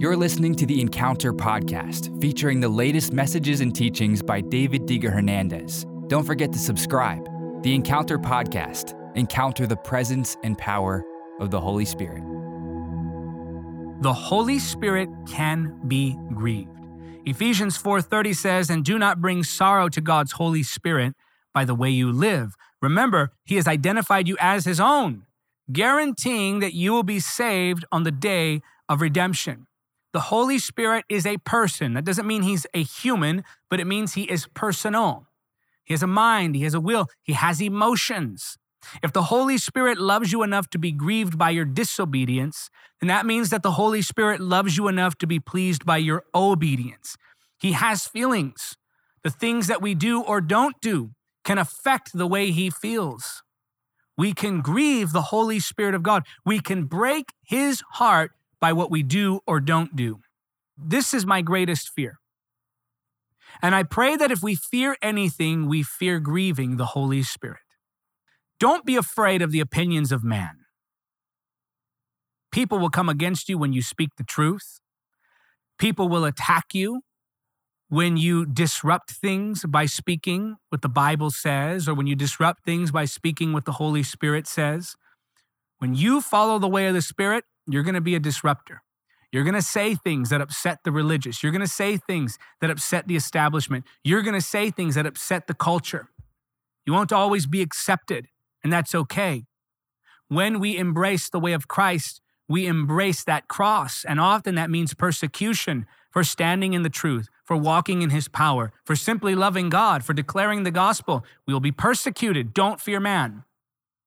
You're listening to the Encounter podcast, featuring the latest messages and teachings by David Diga Hernandez. Don't forget to subscribe. The Encounter podcast. Encounter the presence and power of the Holy Spirit. The Holy Spirit can be grieved. Ephesians 4:30 says, "And do not bring sorrow to God's Holy Spirit by the way you live. Remember, he has identified you as his own, guaranteeing that you will be saved on the day of redemption." The Holy Spirit is a person. That doesn't mean he's a human, but it means he is personal. He has a mind, he has a will, he has emotions. If the Holy Spirit loves you enough to be grieved by your disobedience, then that means that the Holy Spirit loves you enough to be pleased by your obedience. He has feelings. The things that we do or don't do can affect the way he feels. We can grieve the Holy Spirit of God. We can break his heart by what we do or don't do. This is my greatest fear. And I pray that if we fear anything, we fear grieving the Holy Spirit. Don't be afraid of the opinions of man. People will come against you when you speak the truth. People will attack you when you disrupt things by speaking what the Bible says, or when you disrupt things by speaking what the Holy Spirit says. When you follow the way of the Spirit, you're going to be a disruptor. You're going to say things that upset the religious. You're going to say things that upset the establishment. You're going to say things that upset the culture. You won't always be accepted, and that's okay. When we embrace the way of Christ, we embrace that cross, and often that means persecution for standing in the truth, for walking in his power, for simply loving God, for declaring the gospel. We will be persecuted. Don't fear man.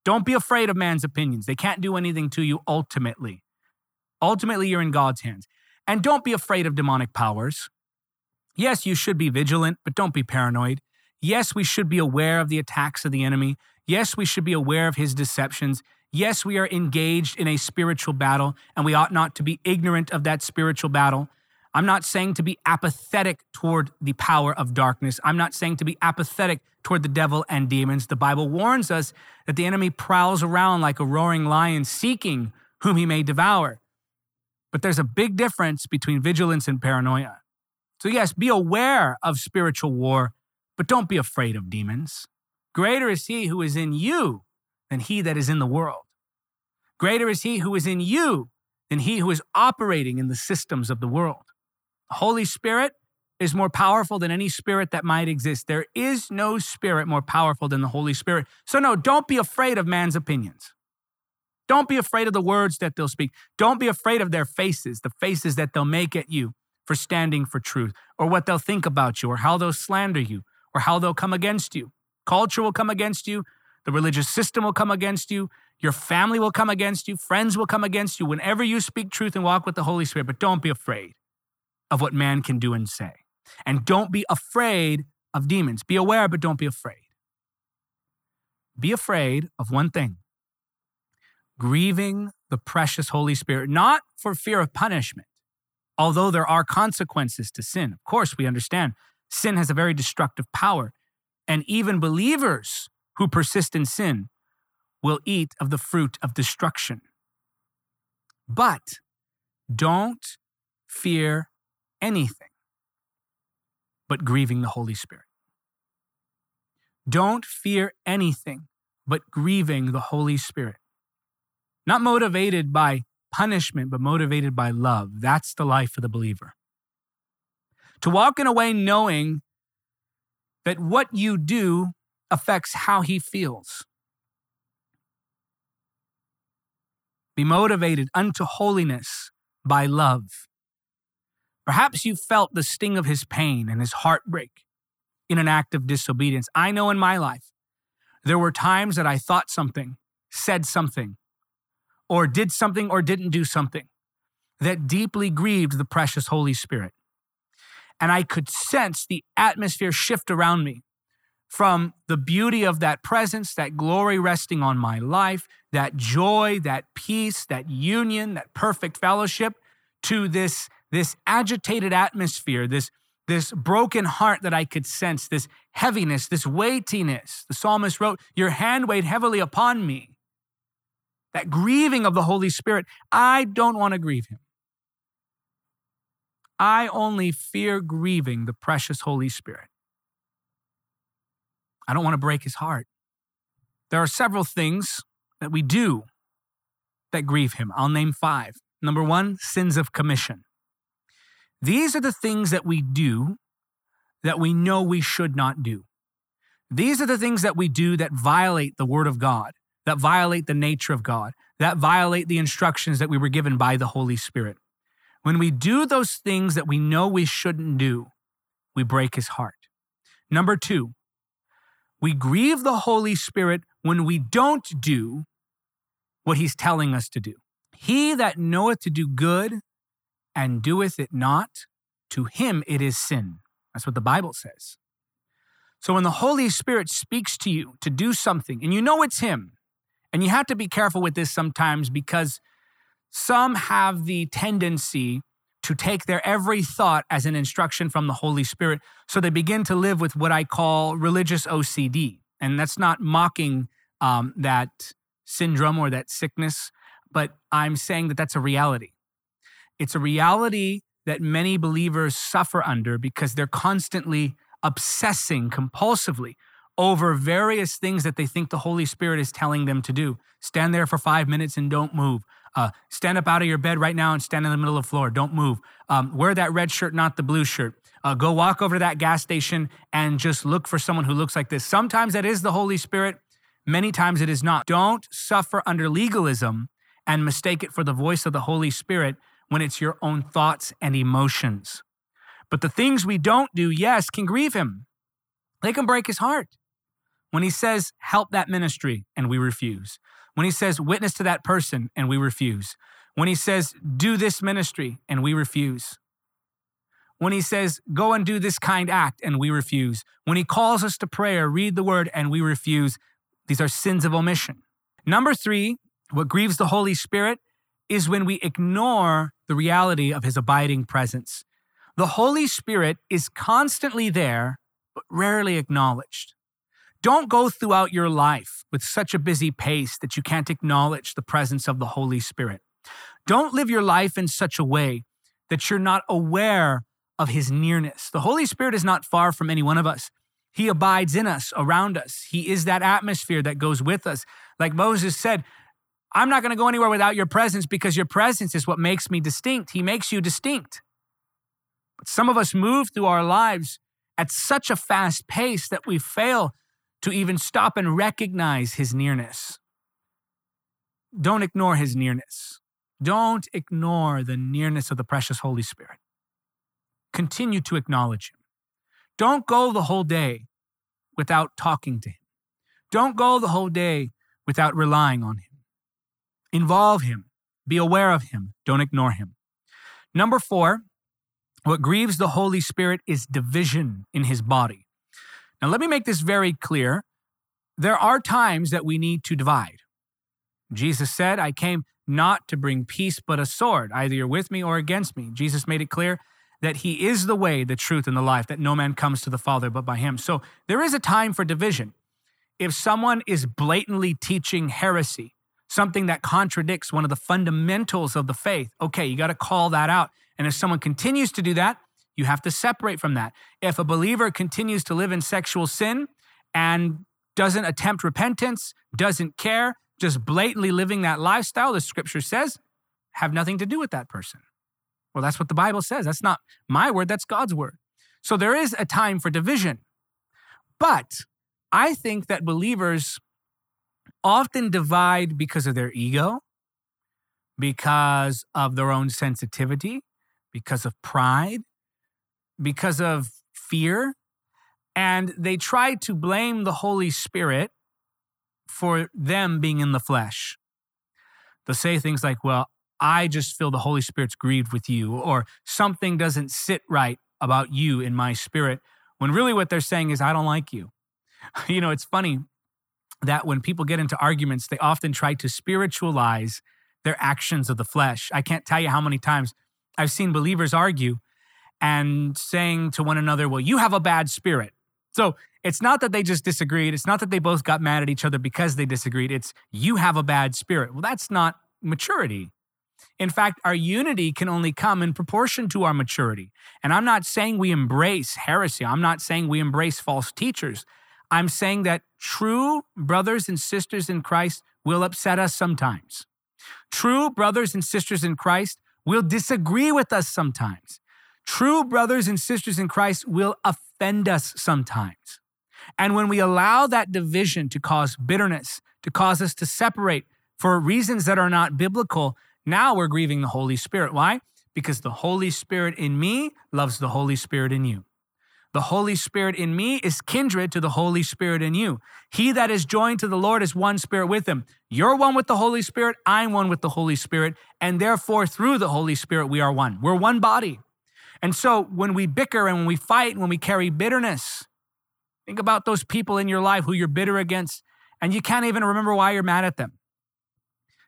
Don't be afraid of man's opinions. They can't do anything to you ultimately. Ultimately, you're in God's hands. And don't be afraid of demonic powers. Yes, you should be vigilant, but don't be paranoid. Yes, we should be aware of the attacks of the enemy. Yes, we should be aware of his deceptions. Yes, we are engaged in a spiritual battle, and we ought not to be ignorant of that spiritual battle. I'm not saying to be apathetic toward the power of darkness. I'm not saying to be apathetic toward the devil and demons. The Bible warns us that the enemy prowls around like a roaring lion seeking whom he may devour. But there's a big difference between vigilance and paranoia. So, yes, be aware of spiritual war, but don't be afraid of demons. Greater is he who is in you than he that is in the world. Greater is he who is in you than he who is operating in the systems of the world. The Holy Spirit is more powerful than any spirit that might exist. There is no spirit more powerful than the Holy Spirit. So, no, don't be afraid of man's opinions. Don't be afraid of the words that they'll speak. Don't be afraid of their faces, the faces that they'll make at you for standing for truth, or what they'll think about you, or how they'll slander you, or how they'll come against you. Culture will come against you. The religious system will come against you. Your family will come against you. Friends will come against you whenever you speak truth and walk with the Holy Spirit. But don't be afraid of what man can do and say. And don't be afraid of demons. Be aware, but don't be afraid. Be afraid of one thing grieving the precious Holy Spirit, not for fear of punishment, although there are consequences to sin. Of course, we understand sin has a very destructive power, and even believers who persist in sin will eat of the fruit of destruction. But don't fear anything but grieving the Holy Spirit. Don't fear anything but grieving the Holy Spirit. Not motivated by punishment, but motivated by love. That's the life of the believer. To walk in a way knowing that what you do affects how he feels. Be motivated unto holiness by love. Perhaps you felt the sting of his pain and his heartbreak in an act of disobedience. I know in my life, there were times that I thought something, said something, or did something or didn't do something that deeply grieved the precious Holy Spirit. And I could sense the atmosphere shift around me from the beauty of that presence, that glory resting on my life, that joy, that peace, that union, that perfect fellowship, to this, this agitated atmosphere, this, this broken heart that I could sense, this heaviness, this weightiness. The psalmist wrote, Your hand weighed heavily upon me that grieving of the Holy Spirit, I don't want to grieve him. I only fear grieving the precious Holy Spirit. I don't want to break his heart. There are several things that we do that grieve him. I'll name five. Number one, sins of commission. These are the things that we do that we know we should not do. These are the things that we do that violate the word of God, that violate the nature of God, that violate the instructions that we were given by the Holy Spirit. When we do those things that we know we shouldn't do, we break his heart. Number two, we grieve the Holy Spirit when we don't do what he's telling us to do. He that knoweth to do good and doeth it not, to him it is sin. That's what the Bible says. So when the Holy Spirit speaks to you to do something and you know it's him, and you have to be careful with this sometimes because some have the tendency to take their every thought as an instruction from the Holy Spirit. So they begin to live with what I call religious OCD. And that's not mocking um, that syndrome or that sickness, but I'm saying that that's a reality. It's a reality that many believers suffer under because they're constantly obsessing compulsively over various things that they think the Holy Spirit is telling them to do. Stand there for five minutes and don't move. Uh, stand up out of your bed right now and stand in the middle of the floor. Don't move. Um, wear that red shirt, not the blue shirt. Uh, go walk over to that gas station and just look for someone who looks like this. Sometimes that is the Holy Spirit. Many times it is not. Don't suffer under legalism and mistake it for the voice of the Holy Spirit when it's your own thoughts and emotions. But the things we don't do, yes, can grieve him. They can break his heart. When he says, help that ministry, and we refuse. When he says, witness to that person, and we refuse. When he says, do this ministry, and we refuse. When he says, go and do this kind act, and we refuse. When he calls us to prayer, read the word, and we refuse. These are sins of omission. Number three, what grieves the Holy Spirit is when we ignore the reality of his abiding presence. The Holy Spirit is constantly there, but rarely acknowledged. Don't go throughout your life with such a busy pace that you can't acknowledge the presence of the Holy Spirit. Don't live your life in such a way that you're not aware of his nearness. The Holy Spirit is not far from any one of us. He abides in us, around us. He is that atmosphere that goes with us. Like Moses said, I'm not going to go anywhere without your presence because your presence is what makes me distinct. He makes you distinct. But some of us move through our lives at such a fast pace that we fail to even stop and recognize his nearness. Don't ignore his nearness. Don't ignore the nearness of the precious Holy Spirit. Continue to acknowledge him. Don't go the whole day without talking to him. Don't go the whole day without relying on him. Involve him. Be aware of him. Don't ignore him. Number four, what grieves the Holy Spirit is division in his body. Now, let me make this very clear. There are times that we need to divide. Jesus said, I came not to bring peace, but a sword. Either you're with me or against me. Jesus made it clear that he is the way, the truth, and the life, that no man comes to the Father but by him. So there is a time for division. If someone is blatantly teaching heresy, something that contradicts one of the fundamentals of the faith, okay, you got to call that out. And if someone continues to do that, you have to separate from that. If a believer continues to live in sexual sin and doesn't attempt repentance, doesn't care, just blatantly living that lifestyle, the scripture says, have nothing to do with that person. Well, that's what the Bible says. That's not my word, that's God's word. So there is a time for division. But I think that believers often divide because of their ego, because of their own sensitivity, because of pride, because of fear. And they try to blame the Holy Spirit for them being in the flesh. They'll say things like, Well, I just feel the Holy Spirit's grieved with you, or something doesn't sit right about you in my spirit, when really what they're saying is, I don't like you. You know, it's funny that when people get into arguments, they often try to spiritualize their actions of the flesh. I can't tell you how many times I've seen believers argue and saying to one another, Well, you have a bad spirit. So it's not that they just disagreed. It's not that they both got mad at each other because they disagreed. It's you have a bad spirit. Well, that's not maturity. In fact, our unity can only come in proportion to our maturity. And I'm not saying we embrace heresy. I'm not saying we embrace false teachers. I'm saying that true brothers and sisters in Christ will upset us sometimes. True brothers and sisters in Christ will disagree with us sometimes. True brothers and sisters in Christ will offend us sometimes. And when we allow that division to cause bitterness, to cause us to separate for reasons that are not biblical, now we're grieving the Holy Spirit. Why? Because the Holy Spirit in me loves the Holy Spirit in you. The Holy Spirit in me is kindred to the Holy Spirit in you. He that is joined to the Lord is one spirit with him. You're one with the Holy Spirit. I'm one with the Holy Spirit. And therefore, through the Holy Spirit, we are one. We're one body. And so when we bicker and when we fight, and when we carry bitterness, think about those people in your life who you're bitter against and you can't even remember why you're mad at them.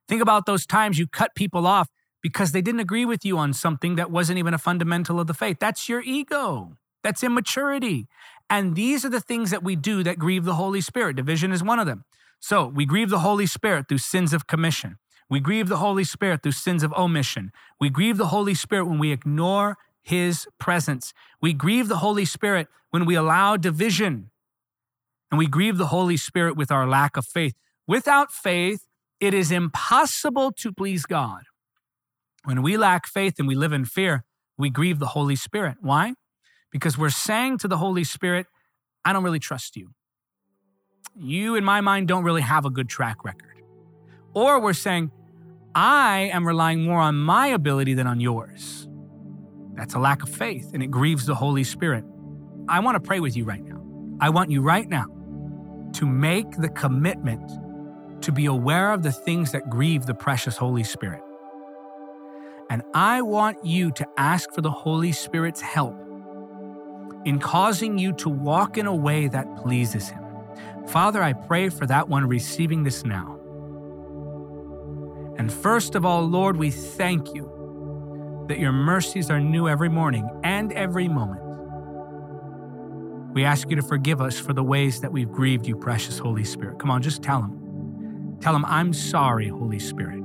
Think about those times you cut people off because they didn't agree with you on something that wasn't even a fundamental of the faith. That's your ego. That's immaturity. And these are the things that we do that grieve the Holy Spirit. Division is one of them. So we grieve the Holy Spirit through sins of commission. We grieve the Holy Spirit through sins of omission. We grieve the Holy Spirit when we ignore his presence. We grieve the Holy Spirit when we allow division. And we grieve the Holy Spirit with our lack of faith. Without faith, it is impossible to please God. When we lack faith and we live in fear, we grieve the Holy Spirit. Why? Because we're saying to the Holy Spirit, I don't really trust you. You, in my mind, don't really have a good track record. Or we're saying, I am relying more on my ability than on yours. That's a lack of faith and it grieves the Holy Spirit. I want to pray with you right now. I want you right now to make the commitment to be aware of the things that grieve the precious Holy Spirit. And I want you to ask for the Holy Spirit's help in causing you to walk in a way that pleases Him. Father, I pray for that one receiving this now. And first of all, Lord, we thank you that your mercies are new every morning and every moment. We ask you to forgive us for the ways that we've grieved you, precious Holy Spirit. Come on, just tell him. Tell him, I'm sorry, Holy Spirit.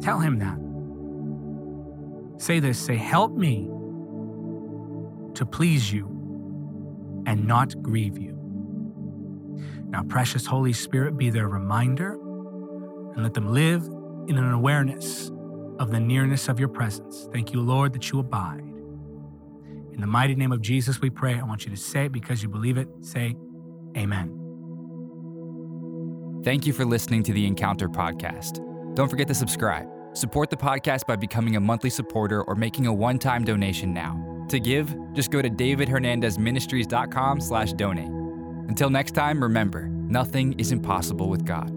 Tell him that. Say this say, Help me to please you and not grieve you. Now, precious Holy Spirit, be their reminder and let them live in an awareness of the nearness of your presence. Thank you, Lord, that you abide. In the mighty name of Jesus, we pray. I want you to say it because you believe it. Say, Amen. Thank you for listening to the Encounter Podcast. Don't forget to subscribe. Support the podcast by becoming a monthly supporter or making a one-time donation now. To give, just go to davidhernandezministries.com slash donate. Until next time, remember, nothing is impossible with God.